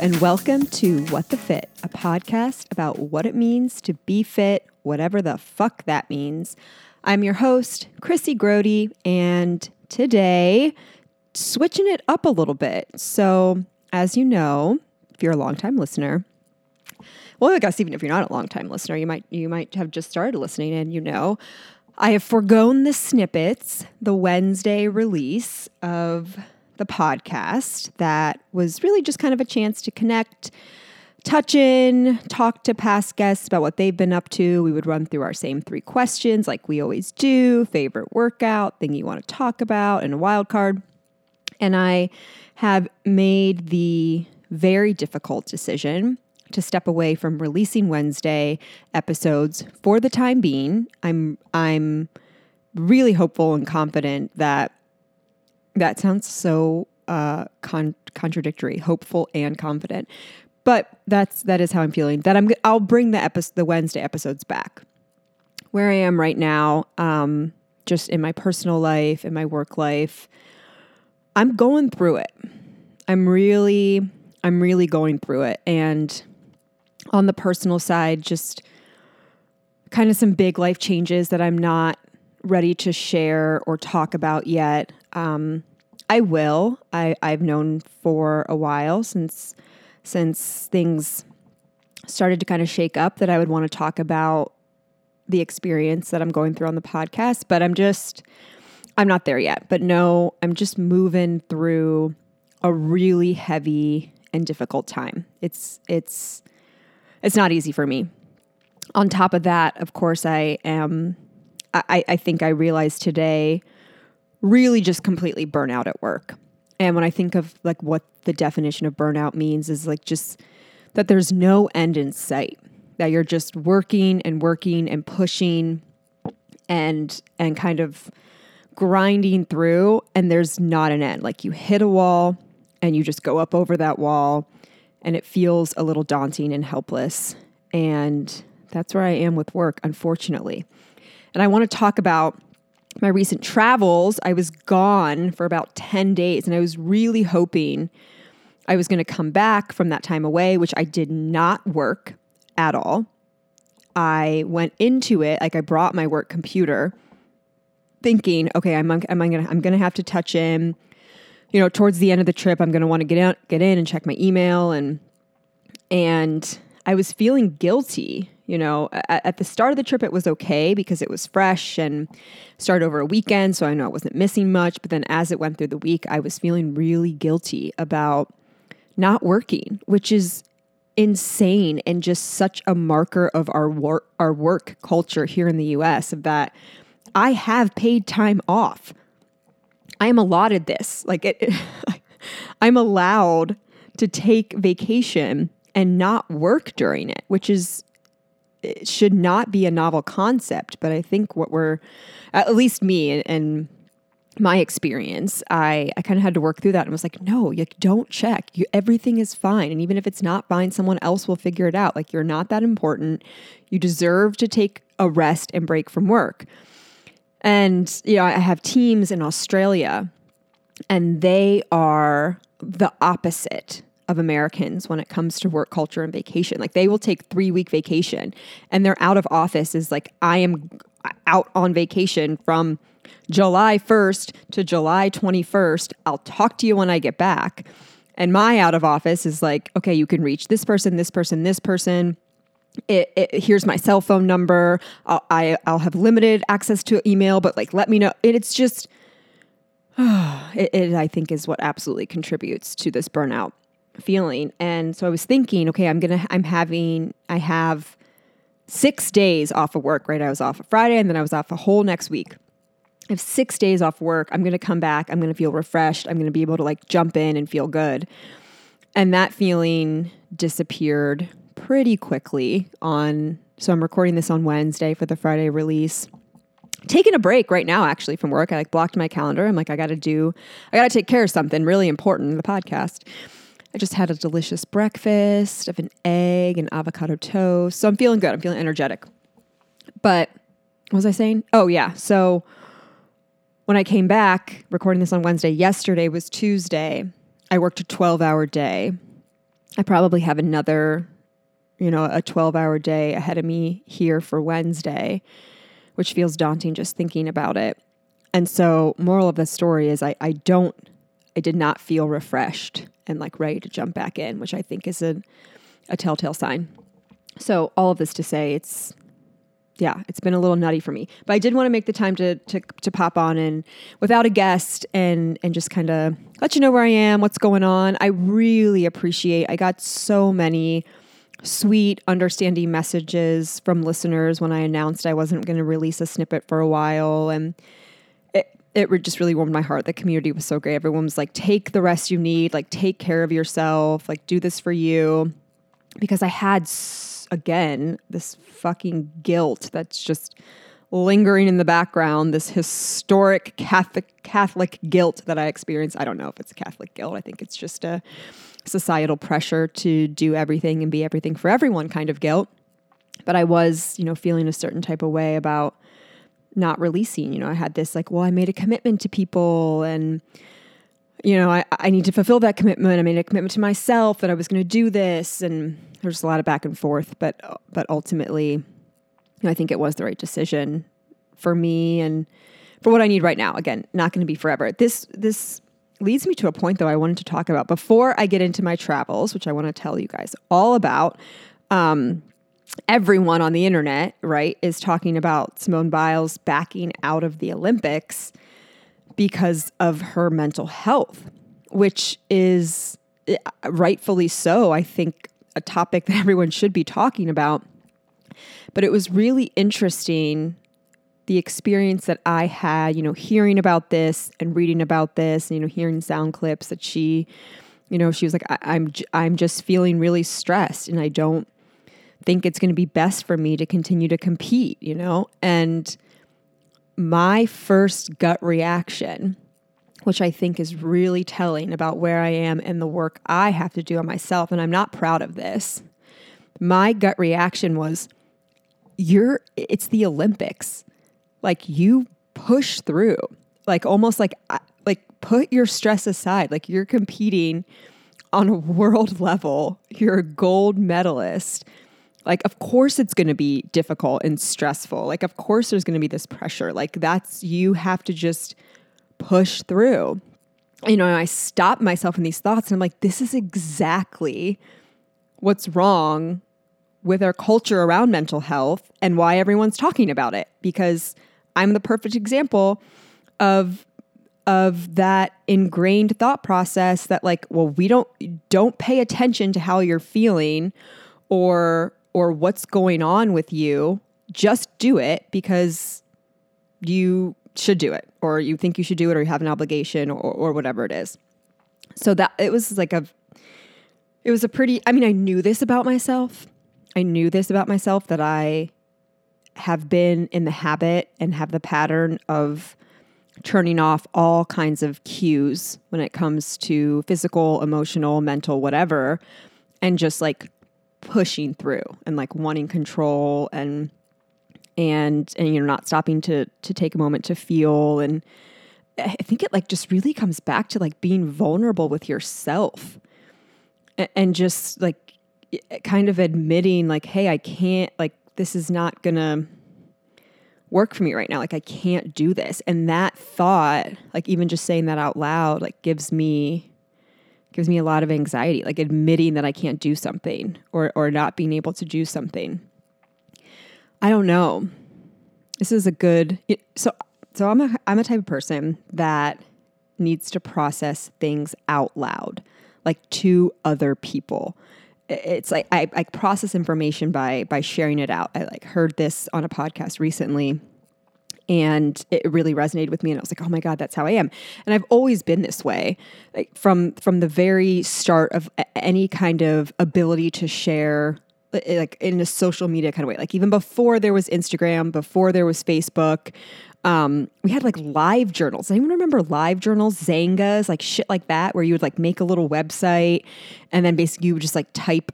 And welcome to What the Fit, a podcast about what it means to be fit, whatever the fuck that means. I'm your host, Chrissy Grody, and today, switching it up a little bit. So, as you know, if you're a longtime listener, well, I guess even if you're not a longtime listener, you might you might have just started listening and you know, I have foregone the snippets, the Wednesday release of the podcast that was really just kind of a chance to connect, touch in, talk to past guests about what they've been up to. We would run through our same three questions like we always do favorite workout, thing you want to talk about, and a wild card. And I have made the very difficult decision to step away from releasing Wednesday episodes for the time being. I'm I'm really hopeful and confident that that sounds so uh, con- contradictory, hopeful and confident. But that's that is how I'm feeling. That I'm I'll bring the episode the Wednesday episodes back. Where I am right now, um, just in my personal life, in my work life, I'm going through it. I'm really I'm really going through it and on the personal side just kind of some big life changes that I'm not ready to share or talk about yet. Um, I will. I, I've known for a while since since things started to kind of shake up that I would want to talk about the experience that I'm going through on the podcast, but I'm just I'm not there yet. But no, I'm just moving through a really heavy and difficult time. It's it's it's not easy for me. On top of that, of course, I am I, I think I realized today really just completely burn out at work. And when I think of like what the definition of burnout means is like just that there's no end in sight. That you're just working and working and pushing and and kind of grinding through and there's not an end. Like you hit a wall and you just go up over that wall and it feels a little daunting and helpless. And that's where I am with work, unfortunately. And I want to talk about my recent travels. I was gone for about 10 days and I was really hoping I was going to come back from that time away, which I did not work at all. I went into it like I brought my work computer thinking, okay, I'm I'm going to I'm going to have to touch in you know, towards the end of the trip, I'm going to want to get out, get in and check my email and and I was feeling guilty you know, at, at, the start of the trip, it was okay because it was fresh and started over a weekend. So I know I wasn't missing much. But then as it went through the week, I was feeling really guilty about not working, which is insane and just such a marker of our work, our work culture here in the US of that I have paid time off. I am allotted this. Like it, I'm allowed to take vacation and not work during it, which is it should not be a novel concept. But I think what we're, at least me and, and my experience, I, I kind of had to work through that and was like, no, you don't check. You, everything is fine. And even if it's not fine, someone else will figure it out. Like you're not that important. You deserve to take a rest and break from work. And, you know, I have teams in Australia and they are the opposite of Americans when it comes to work culture and vacation. Like they will take three week vacation and they're out of office is like, I am out on vacation from July 1st to July 21st. I'll talk to you when I get back. And my out of office is like, okay, you can reach this person, this person, this person. It, it, here's my cell phone number. I'll, I, I'll have limited access to email, but like, let me know. And it's just, it, it, I think, is what absolutely contributes to this burnout feeling. And so I was thinking, okay, I'm gonna, I'm having, I have six days off of work, right? I was off a Friday and then I was off a whole next week. I have six days off work. I'm gonna come back. I'm gonna feel refreshed. I'm gonna be able to like jump in and feel good. And that feeling disappeared pretty quickly on, so I'm recording this on Wednesday for the Friday release taking a break right now actually from work i like blocked my calendar i'm like i gotta do i gotta take care of something really important in the podcast I just had a delicious breakfast of an egg and avocado toast. So I'm feeling good. I'm feeling energetic. But what was I saying? Oh, yeah. So when I came back, recording this on Wednesday, yesterday was Tuesday. I worked a 12 hour day I probably have another, you know, a 12 hour day ahead of me here for Wednesday, which feels daunting just thinking about it. And so, moral of the story is I, I don't, I did not feel refreshed and like ready to jump back in, which I think is a, a telltale sign. So, all of this to say, it's yeah, it's been a little nutty for me. But I did want to make the time to to to pop on and without a guest and and just kind of let you know where I am, what's going on. I really appreciate. I got so many sweet, understanding messages from listeners when I announced I wasn't going to release a snippet for a while and it just really warmed my heart. The community was so great. Everyone was like, "Take the rest you need, like take care of yourself, like do this for you." Because I had again this fucking guilt that's just lingering in the background this historic catholic catholic guilt that i experience i don't know if it's catholic guilt i think it's just a societal pressure to do everything and be everything for everyone kind of guilt but i was you know feeling a certain type of way about not releasing you know i had this like well i made a commitment to people and you know, I, I need to fulfill that commitment. I made a commitment to myself that I was going to do this. And there's a lot of back and forth, but, but ultimately, I think it was the right decision for me and for what I need right now. Again, not going to be forever. This, this leads me to a point though I wanted to talk about before I get into my travels, which I want to tell you guys all about. Um, everyone on the internet, right, is talking about Simone Biles backing out of the Olympics because of her mental health, which is eh, rightfully so, I think, a topic that everyone should be talking about. But it was really interesting the experience that I had, you know, hearing about this and reading about this, you know, hearing sound clips that she, you know, she was like, I- I'm, j- I'm just feeling really stressed and I don't think it's going to be best for me to continue to compete, you know? And my first gut reaction, which I think is really telling about where I am and the work I have to do on myself, and I'm not proud of this. My gut reaction was, you're it's the Olympics. Like you push through. Like almost like like put your stress aside. Like you're competing on a world level. You're a gold medalist like of course it's going to be difficult and stressful. Like of course there's going to be this pressure. Like that's you have to just push through. You know i stop myself in these thoughts and i'm like this is exactly what's wrong with our culture around mental health and why everyone's talking about it. Because i'm the perfect example of of that ingrained thought process that like well we don't don't pay attention to how you're feeling or or what's going on with you, just do it because you should do it or you think you should do it or you have an obligation or, or whatever it is. So that it was like a it was a pretty I mean I knew this about myself. I knew this about myself that I have been in the habit and have the pattern of turning off all kinds of cues when it comes to physical, emotional, mental, whatever, and just like pushing through and like wanting control and and and you know not stopping to to take a moment to feel. And I think it like just really comes back to like being vulnerable with yourself and, and just like kind of admitting like hey I can't like this is not to work for me right now. Like I can't do this. And that thought like even just saying that out loud like gives me gives me a lot of anxiety, like admitting that I can't do something or or not being able to do something. I don't know. This is a good so so I'm a I'm a type of person that needs to process things out loud, like to other people. It's like I, I process information by by sharing it out. I like heard this on a podcast recently and it really resonated with me and i was like oh my god that's how i am and i've always been this way like from from the very start of any kind of ability to share like in a social media kind of way like even before there was instagram before there was facebook um, we had like live journals. Anyone remember live journals, Xangas, like shit like that, where you would like make a little website and then basically you would just like type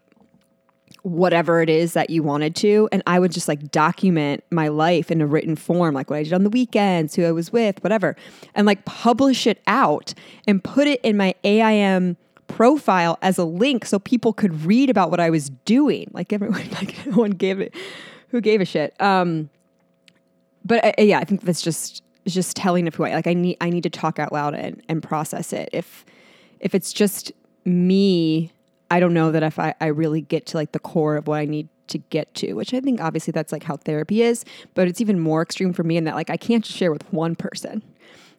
whatever it is that you wanted to. And I would just like document my life in a written form, like what I did on the weekends, who I was with, whatever, and like publish it out and put it in my AIM profile as a link so people could read about what I was doing. Like everyone, like no one gave it, who gave a shit. Um, but uh, yeah, I think that's just just telling of who I like. I need I need to talk out loud and, and process it. If if it's just me, I don't know that if I, I really get to like the core of what I need to get to, which I think obviously that's like how therapy is, but it's even more extreme for me in that like I can't share with one person.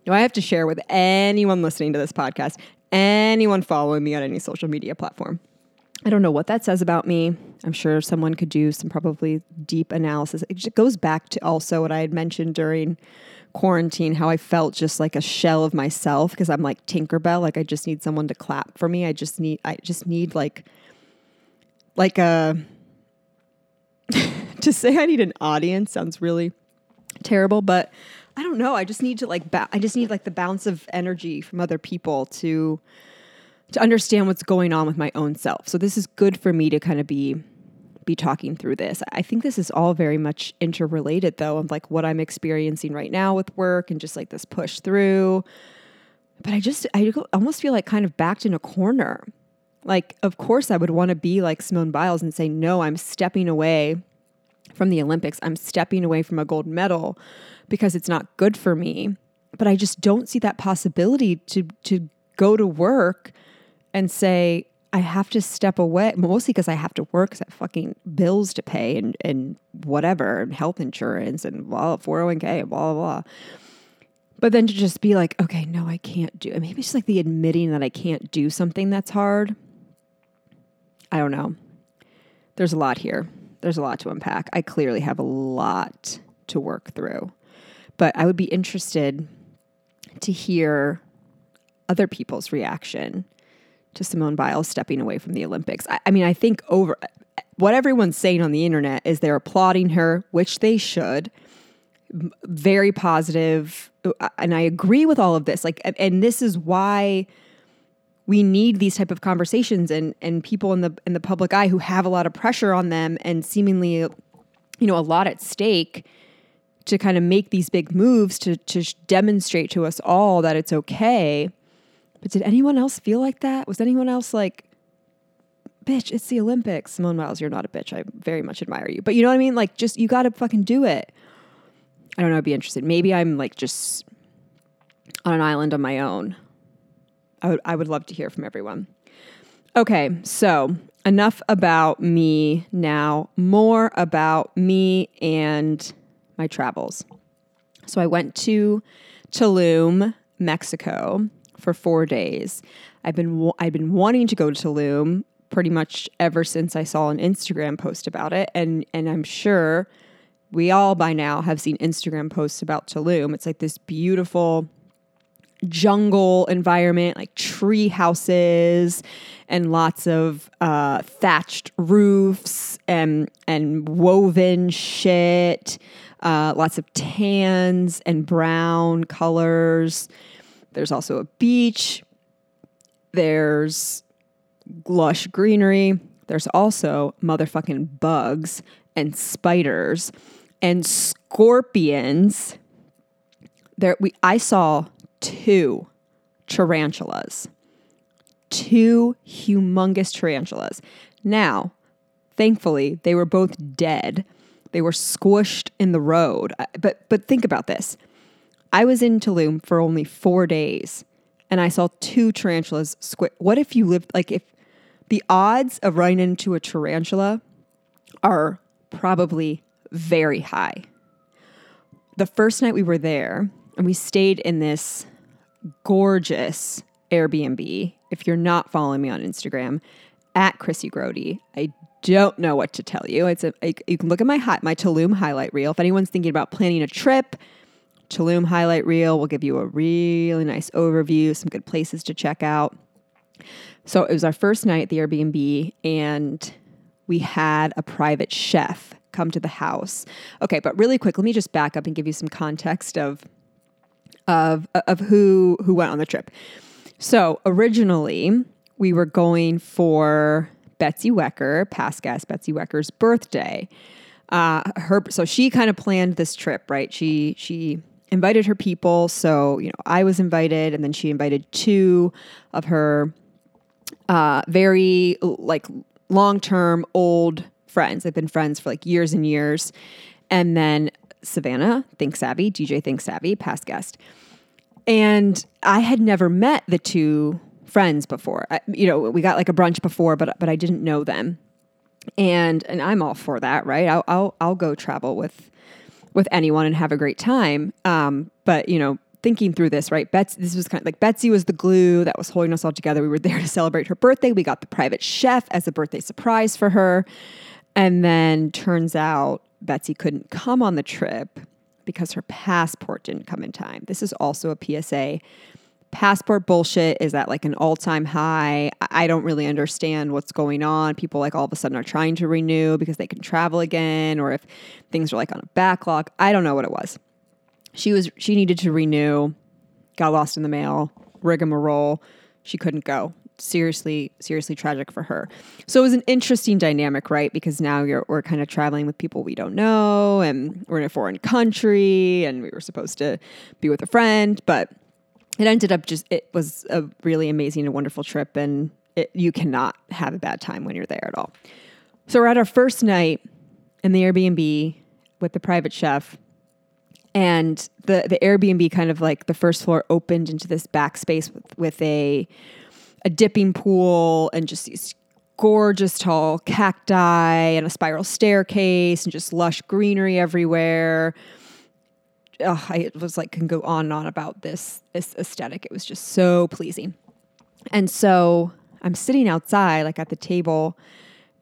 Know, I have to share with anyone listening to this podcast, anyone following me on any social media platform. I don't know what that says about me. I'm sure someone could do some probably deep analysis. It goes back to also what I had mentioned during quarantine, how I felt just like a shell of myself because I'm like Tinkerbell. Like I just need someone to clap for me. I just need, I just need like, like uh, a, to say I need an audience sounds really terrible, but I don't know. I just need to like, ba- I just need like the bounce of energy from other people to, to understand what's going on with my own self. So this is good for me to kind of be be talking through this. I think this is all very much interrelated though of like what I'm experiencing right now with work and just like this push through. But I just I almost feel like kind of backed in a corner. Like of course I would want to be like Simone Biles and say no, I'm stepping away from the Olympics. I'm stepping away from a gold medal because it's not good for me. But I just don't see that possibility to to go to work and say, I have to step away, mostly because I have to work because I have fucking bills to pay and, and whatever, and health insurance and blah, 401k, blah, blah, blah. But then to just be like, okay, no, I can't do it. Maybe it's like the admitting that I can't do something that's hard. I don't know. There's a lot here. There's a lot to unpack. I clearly have a lot to work through. But I would be interested to hear other people's reaction to Simone Biles stepping away from the Olympics. I, I mean, I think over what everyone's saying on the internet is they're applauding her, which they should. Very positive, uh, and I agree with all of this. Like, and this is why we need these type of conversations and and people in the in the public eye who have a lot of pressure on them and seemingly, you know, a lot at stake to kind of make these big moves to to demonstrate to us all that it's okay but did anyone else feel like that? Was anyone else like, bitch, it's the Olympics? Simone Biles, you're not a bitch. I very much admire you. But you know what I mean? Like, just, you got to fucking do it. I don't know. I'd be interested. Maybe I'm like just on an island on my own. I would, I would love to hear from everyone. Okay, so enough about me now, more about me and my travels. So I went to Tulum, Mexico for four days. I've been I've been wanting to go to Tulum pretty much ever since I saw an Instagram post about it, and and I'm sure we all by now have seen Instagram posts about Tulum. It's like this beautiful jungle environment, like tree houses and lots of uh, thatched roofs and and woven shit, uh, lots of tans and brown colors. There's also a beach. There's lush greenery. There's also motherfucking bugs and spiders and scorpions. There we I saw two tarantulas. Two humongous tarantulas. Now, thankfully, they were both dead. They were squished in the road. But but think about this. I was in Tulum for only four days and I saw two tarantulas. What if you lived, like, if the odds of running into a tarantula are probably very high. The first night we were there, and we stayed in this gorgeous Airbnb. If you're not following me on Instagram, at Chrissy Grody, I don't know what to tell you. It's a you can look at my my Tulum highlight reel. If anyone's thinking about planning a trip, Tulum highlight reel We'll give you a really nice overview, some good places to check out. So it was our first night at the Airbnb, and we had a private chef come to the house. Okay, but really quick, let me just back up and give you some context of of of who who went on the trip. So originally, we were going for Betsy Wecker, past guest Betsy Wecker's birthday. Uh, her so she kind of planned this trip, right? She she invited her people. So, you know, I was invited, and then she invited two of her uh, very like long term old friends. They've been friends for like years and years. And then Savannah, Think Savvy, DJ Think Savvy, past guest. And I had never met the two friends before. I, you know, we got like a brunch before, but but I didn't know them. And and I'm all for that, right? I'll I'll, I'll go travel with with anyone and have a great time. Um, but you know, thinking through this, right? Betsy, this was kind of like Betsy was the glue that was holding us all together. We were there to celebrate her birthday. We got the private chef as a birthday surprise for her. And then turns out Betsy couldn't come on the trip because her passport didn't come in time. This is also a PSA. Passport bullshit is at like an all time high. I don't really understand what's going on. People like all of a sudden are trying to renew because they can travel again, or if things are like on a backlog. I don't know what it was. She was she needed to renew, got lost in the mail, rigmarole. She couldn't go seriously, seriously tragic for her. So it was an interesting dynamic, right? Because now you're we're kind of traveling with people we don't know, and we're in a foreign country, and we were supposed to be with a friend, but it ended up just it was a really amazing and wonderful trip, and it, you cannot have a bad time when you're there at all. So we're at our first night in the Airbnb with the private chef. And the, the Airbnb kind of like the first floor opened into this back space with, with a a dipping pool and just these gorgeous tall cacti and a spiral staircase and just lush greenery everywhere. Oh, I was like can go on and on about this this aesthetic. It was just so pleasing. And so I'm sitting outside, like at the table,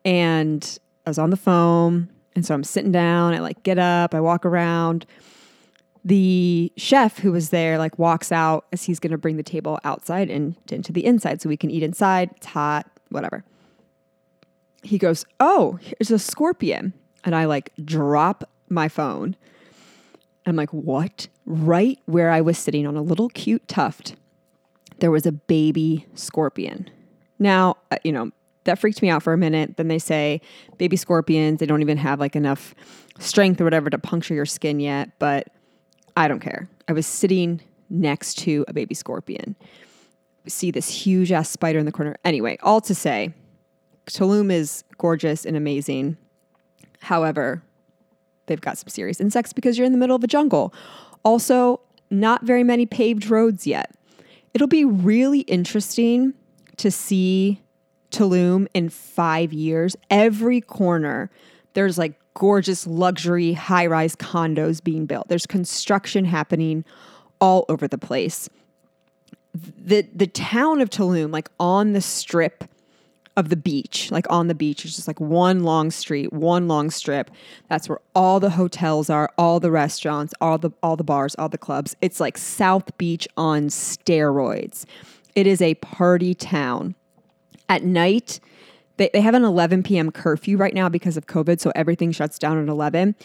and I was on the phone. And so I'm sitting down. I like get up. I walk around the chef who was there like walks out as he's going to bring the table outside and into the inside so we can eat inside. It's hot, whatever. He goes, "Oh, here's a scorpion." And I like drop my phone. I'm like, "What?" Right where I was sitting on a little cute tuft, there was a baby scorpion. Now, uh, you know, that freaked me out for a minute. Then they say baby scorpions, they don't even have like enough strength or whatever to puncture your skin yet, but I don't care. I was sitting next to a baby scorpion. See this huge ass spider in the corner. Anyway, all to say, Tulum is gorgeous and amazing. However, they've got some serious insects because you're in the middle of a jungle. Also, not very many paved roads yet. It'll be really interesting to see Tulum in five years. Every corner, there's like gorgeous luxury high rise condos being built. There's construction happening all over the place. The, the town of Tulum, like on the strip of the beach, like on the beach, It's just like one long street, one long strip. That's where all the hotels are, all the restaurants, all the all the bars, all the clubs. It's like South Beach on steroids. It is a party town. At night, they, they have an 11 p.m. curfew right now because of COVID, so everything shuts down at 11.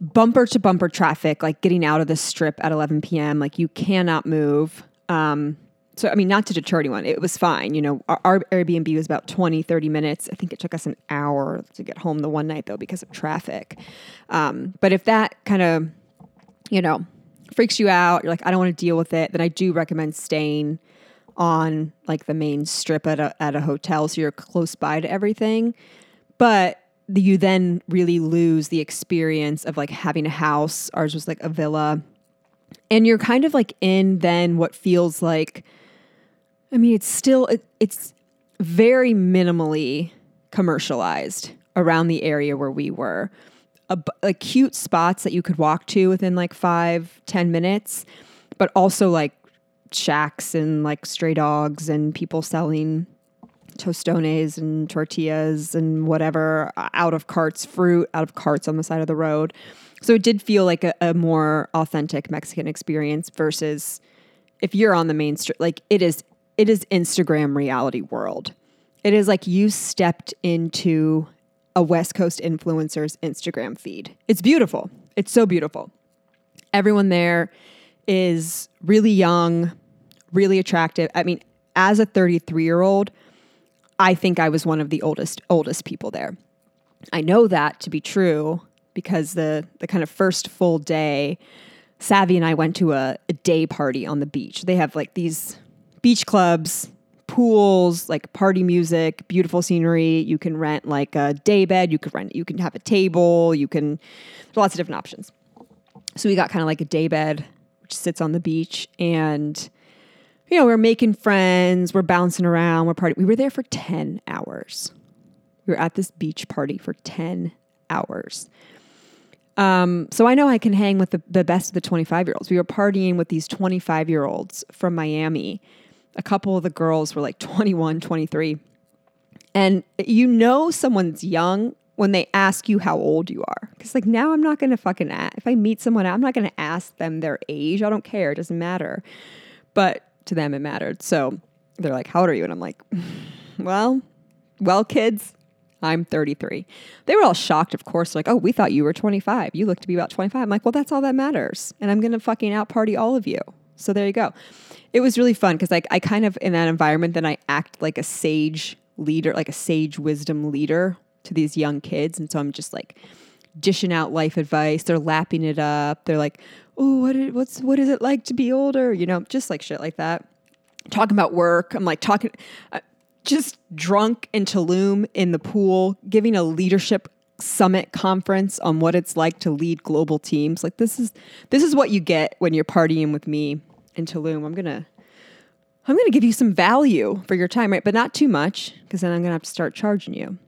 Bumper to bumper traffic, like getting out of the strip at 11 p.m., like you cannot move. Um, so, I mean, not to deter anyone, it was fine. You know, our, our, Airbnb was about 20, 30 minutes. I think it took us an hour to get home the one night, though, because of traffic. Um, but if that kind of, you know, freaks you out, you're like, I don't want to deal with it, then I do recommend staying on like the main strip at a, at a hotel, so you're close by to everything. But you then really lose the experience of like having a house. Ours was like a villa. And you're kind of like in then what feels like, I mean, it's still, it, it's very minimally commercialized around the area where we were. A, like cute spots that you could walk to within like five ten minutes, but also like shacks and like stray dogs and people selling tostones and tortillas and whatever uh, out of carts, fruit out of carts on the side of the road. So it did feel like a, a more authentic Mexican experience versus if you're on the main street, like it is, it is Instagram reality world. It is like you stepped into a West Coast influencer's Instagram feed. It's beautiful. It's so beautiful. Everyone there is really young, really attractive. I mean, as a 33 year old, I think I was one of the oldest oldest people there. I know that to be true because the the kind of first full day, Savvy and I went to a, a day party on the beach. They have like these beach clubs, pools, like party music, beautiful scenery. You can rent like a day bed. You could rent. You can have a table. You can there's lots of different options. So we got kind of like a day bed, which sits on the beach, and you know we're making friends. We're bouncing around. We're party. We were there for ten hours. We were at this beach party for ten hours. Um, so I know I can hang with the, the best of the 25 year olds. We were partying with these 25 year olds from Miami. A couple of the girls were like 21, 23. And you know someone's young when they ask you how old you are. Because, like, now I'm not going to fucking ask. If I meet someone, I'm not going to ask them their age. I don't care. It doesn't matter. But to them, it mattered. So they're like, How old are you? And I'm like, Well, well, kids, I'm 33. They were all shocked, of course. Like, oh, we thought you were 25. You look to be about 25. I'm like, well, that's all that matters. And I'm going to fucking out party all of you. So there you go. It was really fun because like I kind of in that environment, then I act like a sage leader, like a sage wisdom leader to these young kids. And so I'm just like dishing out life advice. They're lapping it up. They're like, oh, what is, what's what is it like to be older? You know, just like shit like that. Talking about work. I'm like talking. Uh, just drunk in Tulum in the pool, giving a leadership summit conference on what it's like to lead global teams. Like this is this is what you get when you're partying with me in Tulum. I'm gonna I'm gonna give you some value for your time, right? But not too much, because then I'm gonna have to start charging you.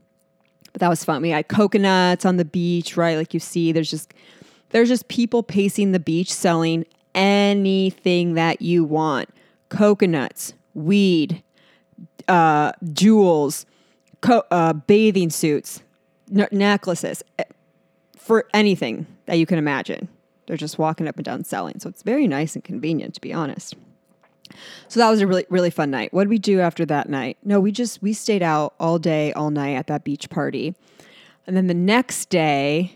But that was fun. We had coconuts on the beach, right? Like you see, there's just there's just people pacing the beach selling anything that you want. Coconuts, weed, uh, jewels, co- uh, bathing suits, necklaces, eh, for anything that you can imagine. They're just walking up and down selling. So it's very nice and convenient, to be honest. So that was a really really fun night. What did we do after that night? No, we just we stayed out all day, all night at that beach party. And then the next day,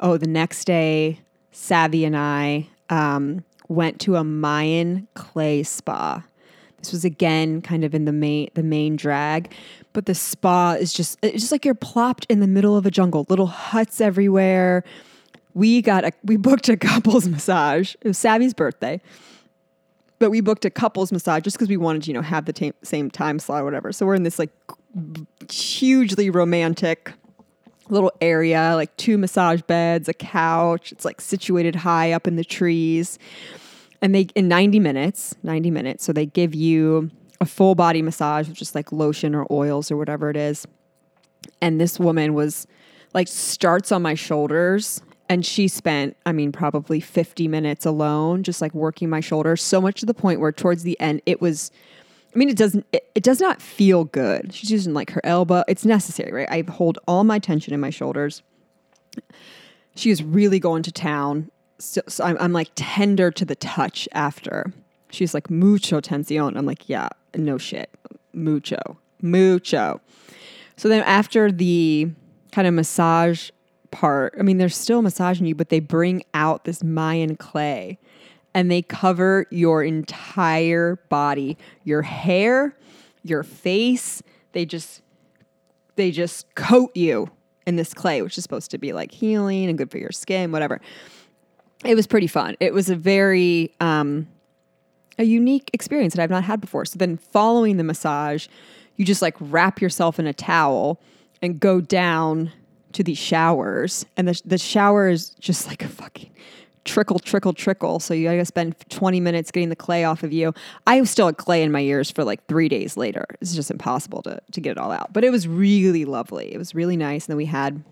oh, the next day, Savvy and I um, went to a Mayan clay spa. This was again kind of in the main the main drag, but the spa is just it's just like you're plopped in the middle of a jungle, little huts everywhere. We got a we booked a couples massage. It was Savvy's birthday. But we booked a couples massage just because we wanted to, you know, have the t- same time slot or whatever. So we're in this like hugely romantic little area, like two massage beds, a couch. It's like situated high up in the trees and they in 90 minutes 90 minutes so they give you a full body massage with just like lotion or oils or whatever it is and this woman was like starts on my shoulders and she spent i mean probably 50 minutes alone just like working my shoulders so much to the point where towards the end it was i mean it doesn't it, it does not feel good she's using like her elbow it's necessary right i hold all my tension in my shoulders she was really going to town so, so I'm, I'm like tender to the touch after. She's like, mucho tensión. I'm like, yeah, no shit. Mucho, mucho. So then after the kind of massage part, I mean, they're still massaging you, but they bring out this Mayan clay and they cover your entire body, your hair, your face. They just, they just coat you in this clay, which is supposed to be like healing and good for your skin, whatever it was pretty fun. It was a very um, a unique experience that I've not had before. So then, following the massage, you just like wrap yourself in a towel and go down to these showers, and the the shower is just like a fucking trickle, trickle, trickle. So you gotta spend 20 minutes getting the clay off of you. I still had clay in my ears for like three days later. It's just impossible to to get it all out. But it was really lovely. It was really nice. And then we had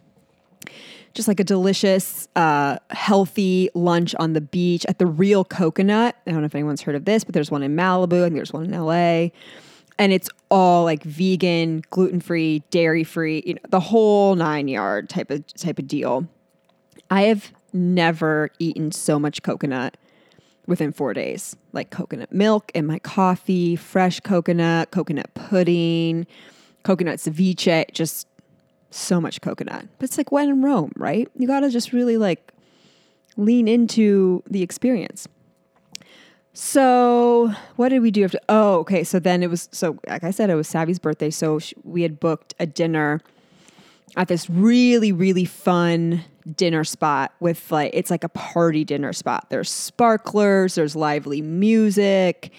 just like a delicious, uh, healthy lunch on the beach at the Real Coconut. I don't know if anyone's heard of this, but there's one in Malibu and there's one in LA. And it's all like vegan, gluten free, dairy free, you know, the whole nine yard type of type of deal. I have never eaten so much coconut within four days. Like coconut milk in my coffee, fresh coconut, coconut pudding, coconut ceviche, just so much coconut. But it's like when in Rome, right? You got to just really like lean into the experience. So, what did we do after? Oh, okay. So then it was, so like I said, it was Savvy's birthday. So we had booked a dinner at this really, really fun dinner spot with like, it's like a party dinner spot. There's sparklers, there's lively music.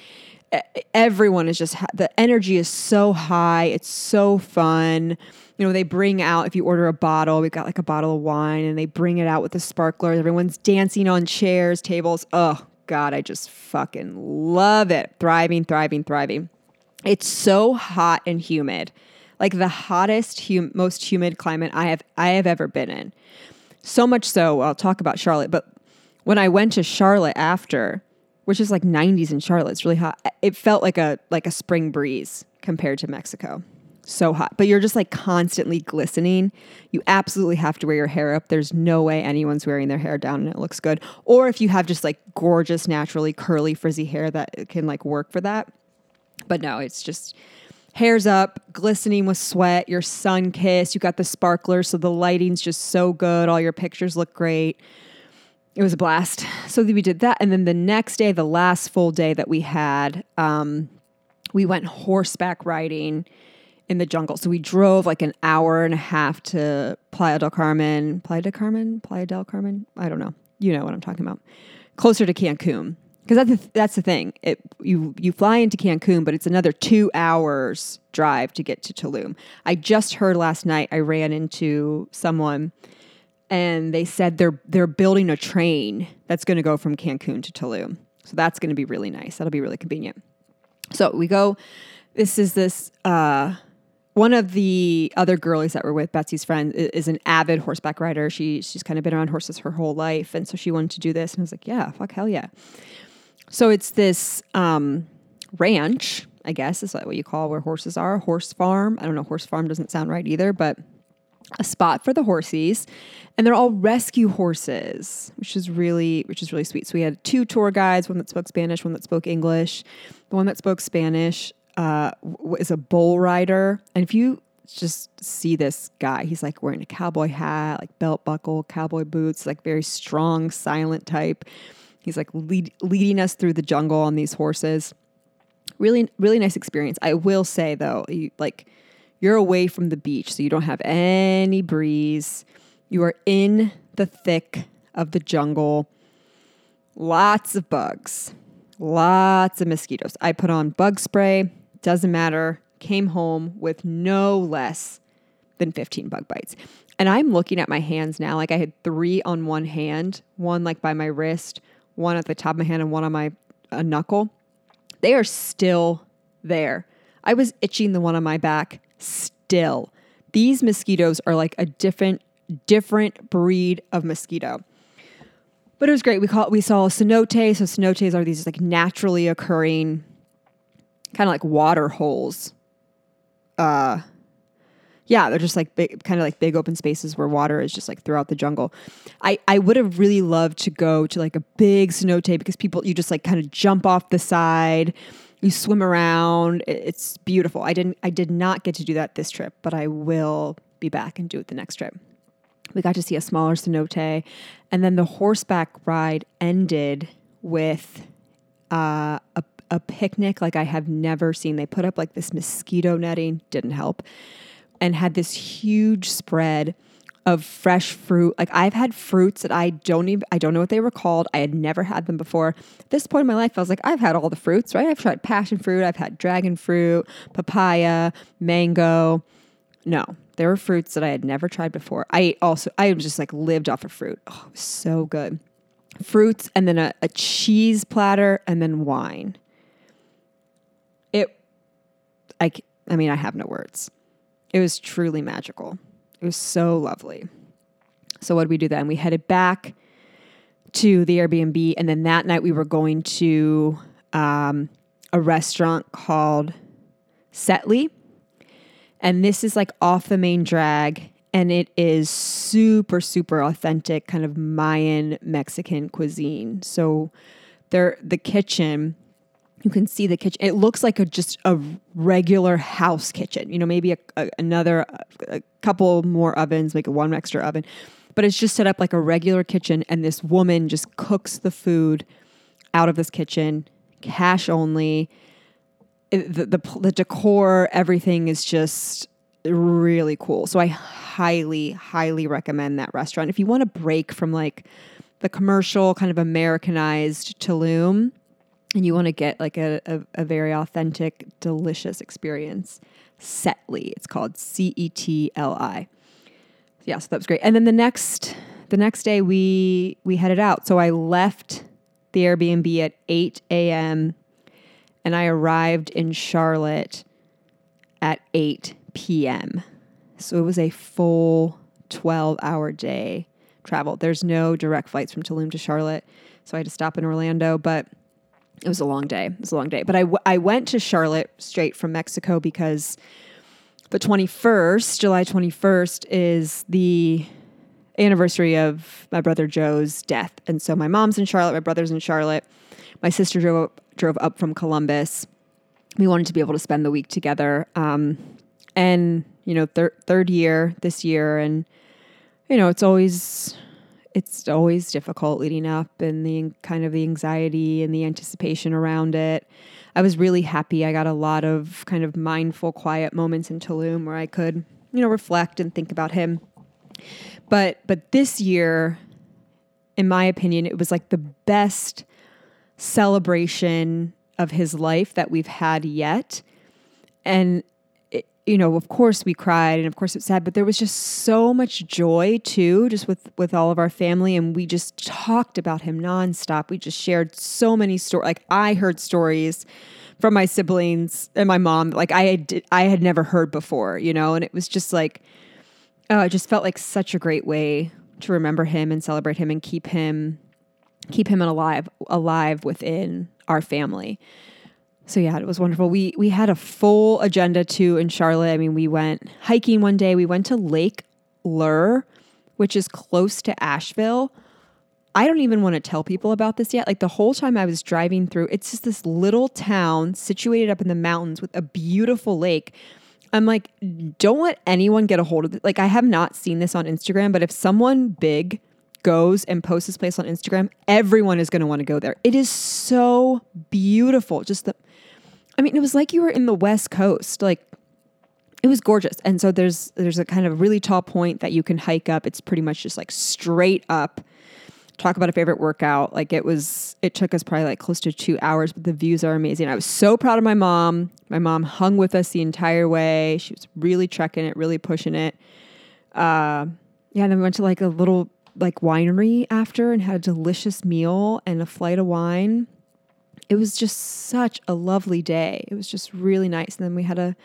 everyone is just the energy is so high. It's so fun. You know, they bring out if you order a bottle, we've got like a bottle of wine, and they bring it out with the sparklers. Everyone's dancing on chairs, tables. Oh God, I just fucking love it. Thriving, thriving, thriving. It's so hot and humid, like the hottest, hum- most humid climate I have I have ever been in. So much so, I'll talk about Charlotte, but when I went to Charlotte after, which is like 90s in Charlotte, it's really hot. It felt like a like a spring breeze compared to Mexico. So hot, but you're just like constantly glistening. You absolutely have to wear your hair up. There's no way anyone's wearing their hair down and it looks good. Or if you have just like gorgeous, naturally curly, frizzy hair that can like work for that. But no, it's just hair's up, glistening with sweat, your sun kissed, you got the sparklers, so the lighting's just so good. All your pictures look great. It was a blast. So we did that. And then the next day, the last full day that we had, um, we went horseback riding in the jungle. So we drove like an hour and a half to Playa del Carmen, Playa del Carmen, Playa del Carmen. I don't know. You know what I'm talking about. Closer to Cancun because that's the, that's the thing. It, you you fly into Cancun, but it's another two hours drive to get to Tulum. I just heard last night. I ran into someone, and they said they're they're building a train that's going to go from Cancun to Tulum. So that's going to be really nice. That'll be really convenient. So we go. This is this. Uh, one of the other girlies that were with Betsy's friend is an avid horseback rider. She she's kind of been around horses her whole life, and so she wanted to do this. And I was like, yeah, fuck, hell yeah. So it's this um, ranch, I guess is what you call where horses are, a horse farm. I don't know, horse farm doesn't sound right either, but a spot for the horses, and they're all rescue horses, which is really which is really sweet. So we had two tour guides, one that spoke Spanish, one that spoke English. The one that spoke Spanish uh, is a bull rider, and if you just see this guy, he's like wearing a cowboy hat, like belt buckle, cowboy boots, like very strong, silent type. He's like lead, leading us through the jungle on these horses. Really, really nice experience. I will say though, you, like you're away from the beach, so you don't have any breeze. You are in the thick of the jungle. Lots of bugs, lots of mosquitoes. I put on bug spray, doesn't matter. Came home with no less than 15 bug bites. And I'm looking at my hands now. Like I had three on one hand, one like by my wrist, one at the top of my hand, and one on my uh, knuckle. They are still there. I was itching the one on my back still. These mosquitoes are like a different different breed of mosquito. But it was great. We call it, we saw cenote. So cenotes are these like naturally occurring kind of like water holes. Uh yeah, they're just like big, kind of like big open spaces where water is just like throughout the jungle. I, I would have really loved to go to like a big cenote because people, you just like kind of jump off the side, you swim around. It's beautiful. I didn't, I did not get to do that this trip, but I will be back and do it the next trip. We got to see a smaller cenote, and then the horseback ride ended with uh, a, a picnic like I have never seen. They put up like this mosquito netting, didn't help and had this huge spread of fresh fruit. Like I've had fruits that I don't even I don't know what they were called. I had never had them before. At this point in my life, I was like, I've had all the fruits, right? I've tried passion fruit, I've had dragon fruit, papaya, mango. No, there were fruits that I had never tried before. I also I just like lived off of fruit. Oh, so good. Fruits and then a, a cheese platter and then wine. It I I mean, I have no words. It was truly magical. It was so lovely. So, what did we do then? We headed back to the Airbnb, and then that night we were going to um, a restaurant called Setli. And this is like off the main drag, and it is super, super authentic, kind of Mayan Mexican cuisine. So, there, the kitchen you can see the kitchen. It looks like a just a regular house kitchen. You know, maybe a, a, another a couple more ovens, like one extra oven, but it's just set up like a regular kitchen. And this woman just cooks the food out of this kitchen, cash only. It, the, the the decor, everything is just really cool. So I highly, highly recommend that restaurant if you want to break from like the commercial kind of Americanized Tulum and you want to get like a, a, a very authentic, delicious experience, Cetli. It's called C E T L I. Yeah, so that was great. And then the next the next day we we headed out. So I left the Airbnb at 8 a.m. and I arrived in Charlotte at 8 p.m. So it was a full 12 hour day travel. There's no direct flights from Tulum to Charlotte. So I had to stop in Orlando, but it was a long day. It was a long day. But I, w- I went to Charlotte straight from Mexico because the 21st, July 21st, is the anniversary of my brother Joe's death. And so my mom's in Charlotte, my brother's in Charlotte. My sister drove up, drove up from Columbus. We wanted to be able to spend the week together. Um, and, you know, thir- third year this year. And, you know, it's always it's always difficult leading up and the kind of the anxiety and the anticipation around it. I was really happy. I got a lot of kind of mindful, quiet moments in Tulum where I could, you know, reflect and think about him. But but this year, in my opinion, it was like the best celebration of his life that we've had yet. And you know, of course we cried and of course it's sad, but there was just so much joy too, just with with all of our family, and we just talked about him nonstop. We just shared so many stories. Like I heard stories from my siblings and my mom, like I had I had never heard before, you know, and it was just like, oh, it just felt like such a great way to remember him and celebrate him and keep him keep him alive alive within our family. So yeah, it was wonderful. We we had a full agenda too in Charlotte. I mean, we went hiking one day. We went to Lake Lure, which is close to Asheville. I don't even want to tell people about this yet. Like the whole time I was driving through, it's just this little town situated up in the mountains with a beautiful lake. I'm like, don't let anyone get a hold of it. Like I have not seen this on Instagram, but if someone big goes and posts this place on Instagram, everyone is going to want to go there. It is so beautiful. Just the I mean, it was like you were in the West Coast. Like it was gorgeous. And so there's there's a kind of really tall point that you can hike up. It's pretty much just like straight up. Talk about a favorite workout. Like it was it took us probably like close to 2 hours, but the views are amazing. I was so proud of my mom. My mom hung with us the entire way. She was really trekking it, really pushing it. Uh yeah, and then we went to like a little like winery after and had a delicious meal and a flight of wine it was just such a lovely day. It was just really nice. And then we had a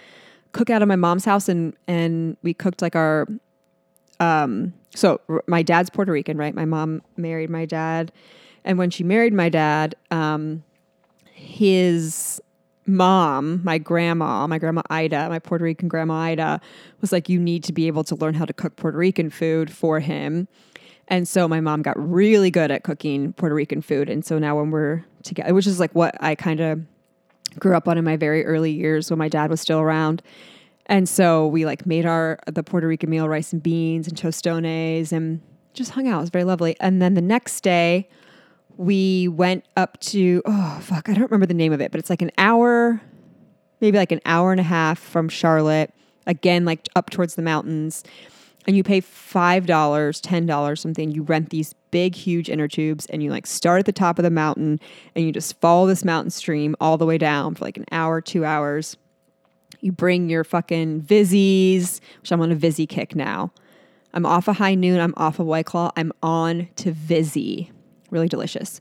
cookout at my mom's house and and we cooked like our um so my dad's Puerto Rican, right? My mom married my dad. And when she married my dad, um his mom, my grandma, my grandma Ida, my Puerto Rican grandma Ida, was like, you need to be able to learn how to cook Puerto Rican food for him. And so my mom got really good at cooking Puerto Rican food. And so now when we're together, which is like what I kind of grew up on in my very early years when my dad was still around. And so we like made our the Puerto Rican meal, rice and beans and tostones and just hung out. It was very lovely. And then the next day we went up to oh fuck, I don't remember the name of it, but it's like an hour, maybe like an hour and a half from Charlotte. Again, like up towards the mountains and you pay $5, $10, something. You rent these big, huge inner tubes and you like start at the top of the mountain and you just follow this mountain stream all the way down for like an hour, two hours. You bring your fucking Vizzies, which I'm on a Vizzy kick now. I'm off a of high noon, I'm off a of White Claw, I'm on to Vizzy. Really delicious.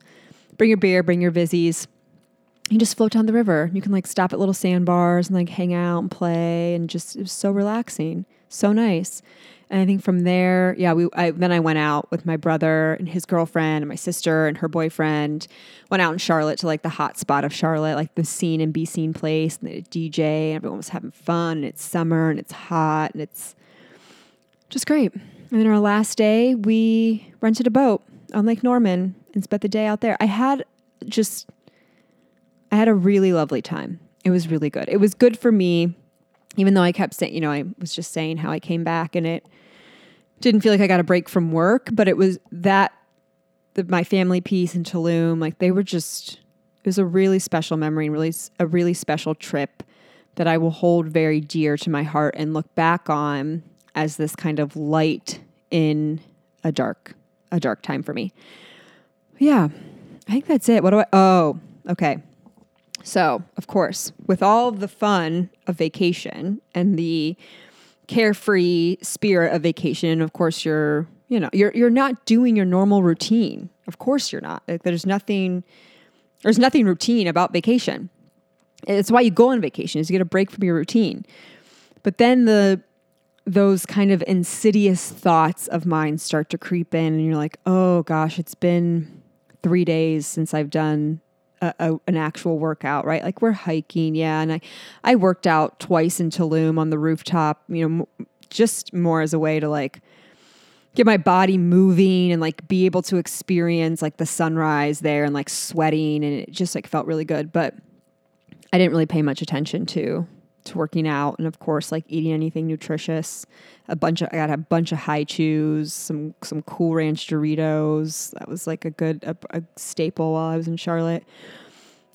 Bring your beer, bring your Vizzies. You just float down the river. You can like stop at little sandbars and like hang out and play and just it was so relaxing. So nice. And I think from there, yeah, we I, then I went out with my brother and his girlfriend and my sister and her boyfriend. Went out in Charlotte to like the hot spot of Charlotte, like the scene and be seen place, and the DJ. And everyone was having fun. And it's summer and it's hot and it's just great. And then our last day, we rented a boat on Lake Norman and spent the day out there. I had just, I had a really lovely time. It was really good. It was good for me even though I kept saying, you know, I was just saying how I came back and it didn't feel like I got a break from work, but it was that the, my family piece in Tulum, like they were just, it was a really special memory and really a really special trip that I will hold very dear to my heart and look back on as this kind of light in a dark, a dark time for me. Yeah, I think that's it. What do I? Oh, okay. So, of course, with all the fun of vacation and the carefree spirit of vacation, of course, you're, you know, you're you're not doing your normal routine. Of course, you're not. Like, there's nothing there's nothing routine about vacation. It's why you go on vacation is you get a break from your routine. But then the those kind of insidious thoughts of mine start to creep in and you're like, "Oh gosh, it's been 3 days since I've done a, a, an actual workout, right? Like we're hiking, yeah, and I I worked out twice in Tulum on the rooftop, you know, just more as a way to like get my body moving and like be able to experience like the sunrise there and like sweating and it just like felt really good, but I didn't really pay much attention to to working out and of course like eating anything nutritious. A bunch of I got a bunch of Hi-Chews some some cool ranch Doritos. That was like a good a, a staple while I was in Charlotte.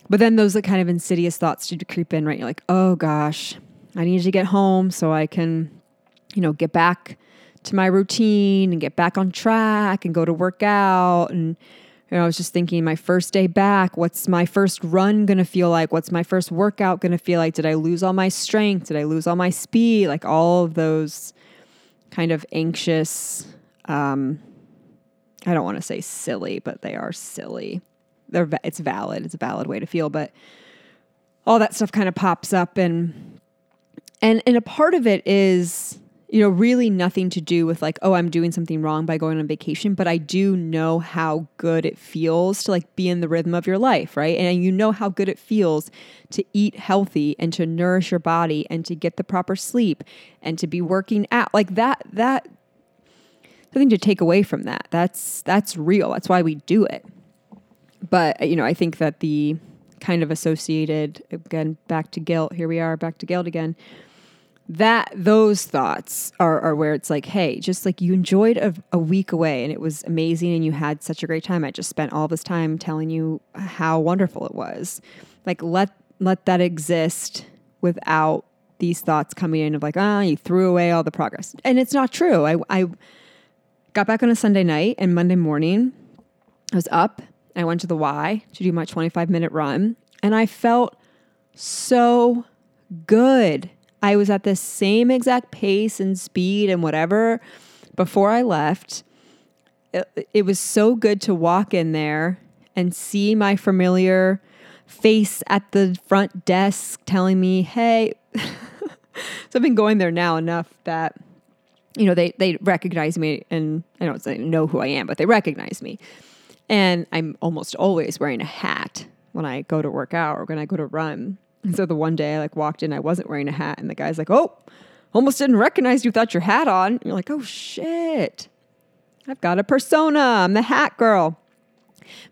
But then those kind of insidious thoughts to creep in, right? You're like, oh gosh, I need to get home so I can, you know, get back to my routine and get back on track and go to work out and you know, I was just thinking my first day back, what's my first run going to feel like? What's my first workout going to feel like? Did I lose all my strength? Did I lose all my speed? Like all of those kind of anxious, um, I don't want to say silly, but they are silly. They're, it's valid. It's a valid way to feel, but all that stuff kind of pops up and, and, and a part of it is you know, really nothing to do with like, oh, I'm doing something wrong by going on vacation, but I do know how good it feels to like be in the rhythm of your life, right? And you know how good it feels to eat healthy and to nourish your body and to get the proper sleep and to be working out. Like that that something to take away from that. That's that's real. That's why we do it. But you know, I think that the kind of associated again back to guilt, here we are back to guilt again that those thoughts are, are where it's like hey just like you enjoyed a, a, week away and it was amazing and you had such a great time. I just spent all this time telling you how wonderful it was. Like let let that exist without these thoughts coming in of like ah oh, you threw away all the progress. And it's not true. I i got back on a sunday night and monday morning i was up. I went to the y to do my 25 minute run and i felt so good I was at the same exact pace and speed and whatever before I left. It, it, was so good to walk in there and see my familiar face at the front desk telling me, hey, so I've been going there now enough that you know they they recognize me and I don't know who I am, but they recognize me. And I'm almost always wearing a hat when I go to work out or when I go to run. And so the one day I like walked in, I wasn't wearing a hat, and the guy's like, "Oh, almost didn't recognize you without your hat on." And you're like, "Oh shit, I've got a persona. I'm the hat girl."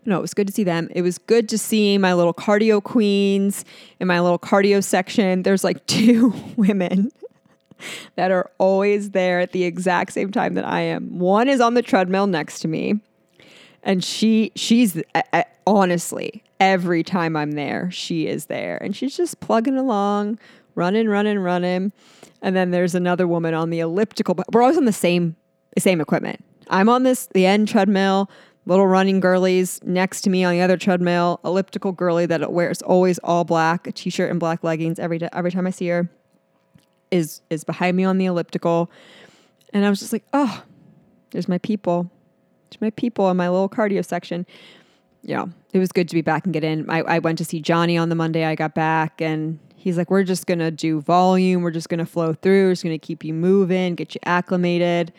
no, it was good to see them. It was good to see my little cardio queens in my little cardio section. There's like two women that are always there at the exact same time that I am. One is on the treadmill next to me, and she she's honestly every time I'm there, she is there. And she's just plugging along, running, running, running. And then there's another woman on the elliptical. But we're always on the same same equipment. I'm on this the end treadmill, little running girlies next to me on the other treadmill, elliptical girly that wears always all black, a t-shirt and black leggings every day, every time I see her is is behind me on the elliptical. And I was just like, oh, there's my people. There's my people in my little cardio section yeah, it was good to be back and get in. I, I went to see Johnny on the Monday I got back, and he's like, We're just going to do volume. We're just going to flow through. We're just going to keep you moving, get you acclimated.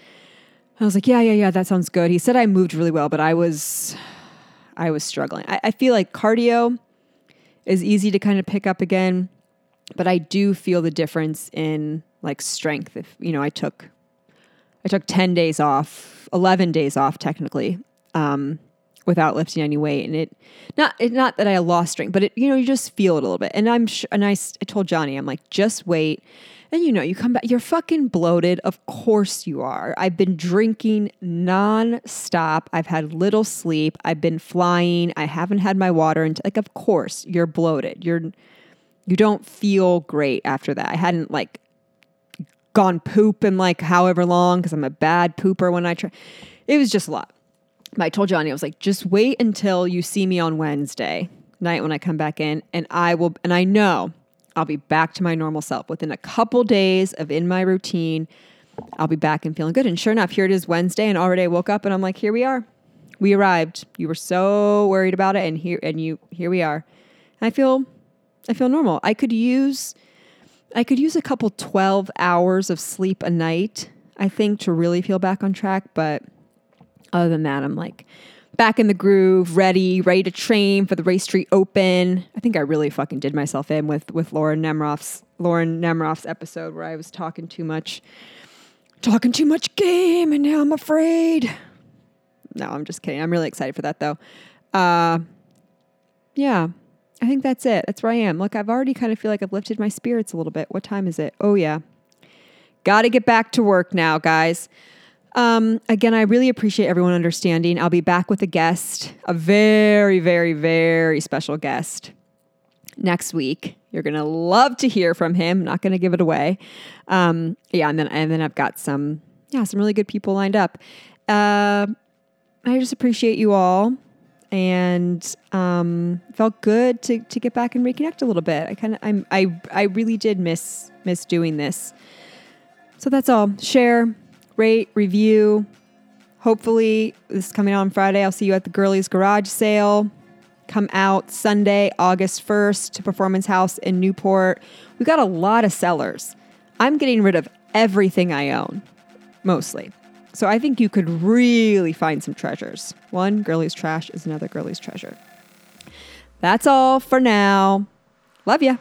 I was like, Yeah, yeah, yeah, that sounds good. He said I moved really well, but I was. I was struggling. I, I feel like cardio is easy to kind of pick up again, but I do feel the difference in like strength. If you know, I took I took 10 days off, 11 days off technically. Um, without lifting any weight. And it not it, not that I lost strength but it you know you just feel it a little bit. And I'm sh- and I, I told Johnny I'm like just wait. And you know you come back you're fucking bloated. Of course you are. I've been drinking non-stop. I've had little sleep. I've been flying. I haven't had my water and like of course you're bloated. You're you don't feel great after that. I hadn't like gone poop in like however long because I'm a bad pooper when I try. It was just a lot I told Johnny, I was like, just wait until you see me on Wednesday night when I come back in, and I will, and I know I'll be back to my normal self within a couple days of in my routine. I'll be back and feeling good. And sure enough, here it is Wednesday, and already I woke up and I'm like, here we are. We arrived. You were so worried about it, and here and you here we are. I feel I feel normal. I could use I could use a couple 12 hours of sleep a night, I think, to really feel back on track. But other than that, I'm like back in the groove, ready, ready to train for the Race Street Open. I think I really fucking did myself in with with Lauren Nemroff's Lauren Nemroff's episode where I was talking too much, talking too much game, and now I'm afraid. No, I'm just kidding. I'm really excited for that though. Uh, yeah, I think that's it. That's where I am. Look, I've already kind of feel like I've lifted my spirits a little bit. What time is it? Oh yeah, got to get back to work now, guys. Um, again, I really appreciate everyone understanding. I'll be back with a guest, a very, very, very special guest next week. You're gonna love to hear from him. Not gonna give it away. Um, yeah, and then and then I've got some yeah some really good people lined up. Uh, I just appreciate you all, and um, felt good to to get back and reconnect a little bit. I kind of I'm I I really did miss miss doing this. So that's all. Share, rate, review. Hopefully, this is coming out on Friday. I'll see you at the Girlies Garage sale. Come out Sunday, August 1st to Performance House in Newport. We've got a lot of sellers. I'm getting rid of everything I own, mostly. So I think you could really find some treasures. One girlie's trash is another girlie's treasure. That's all for now. Love ya.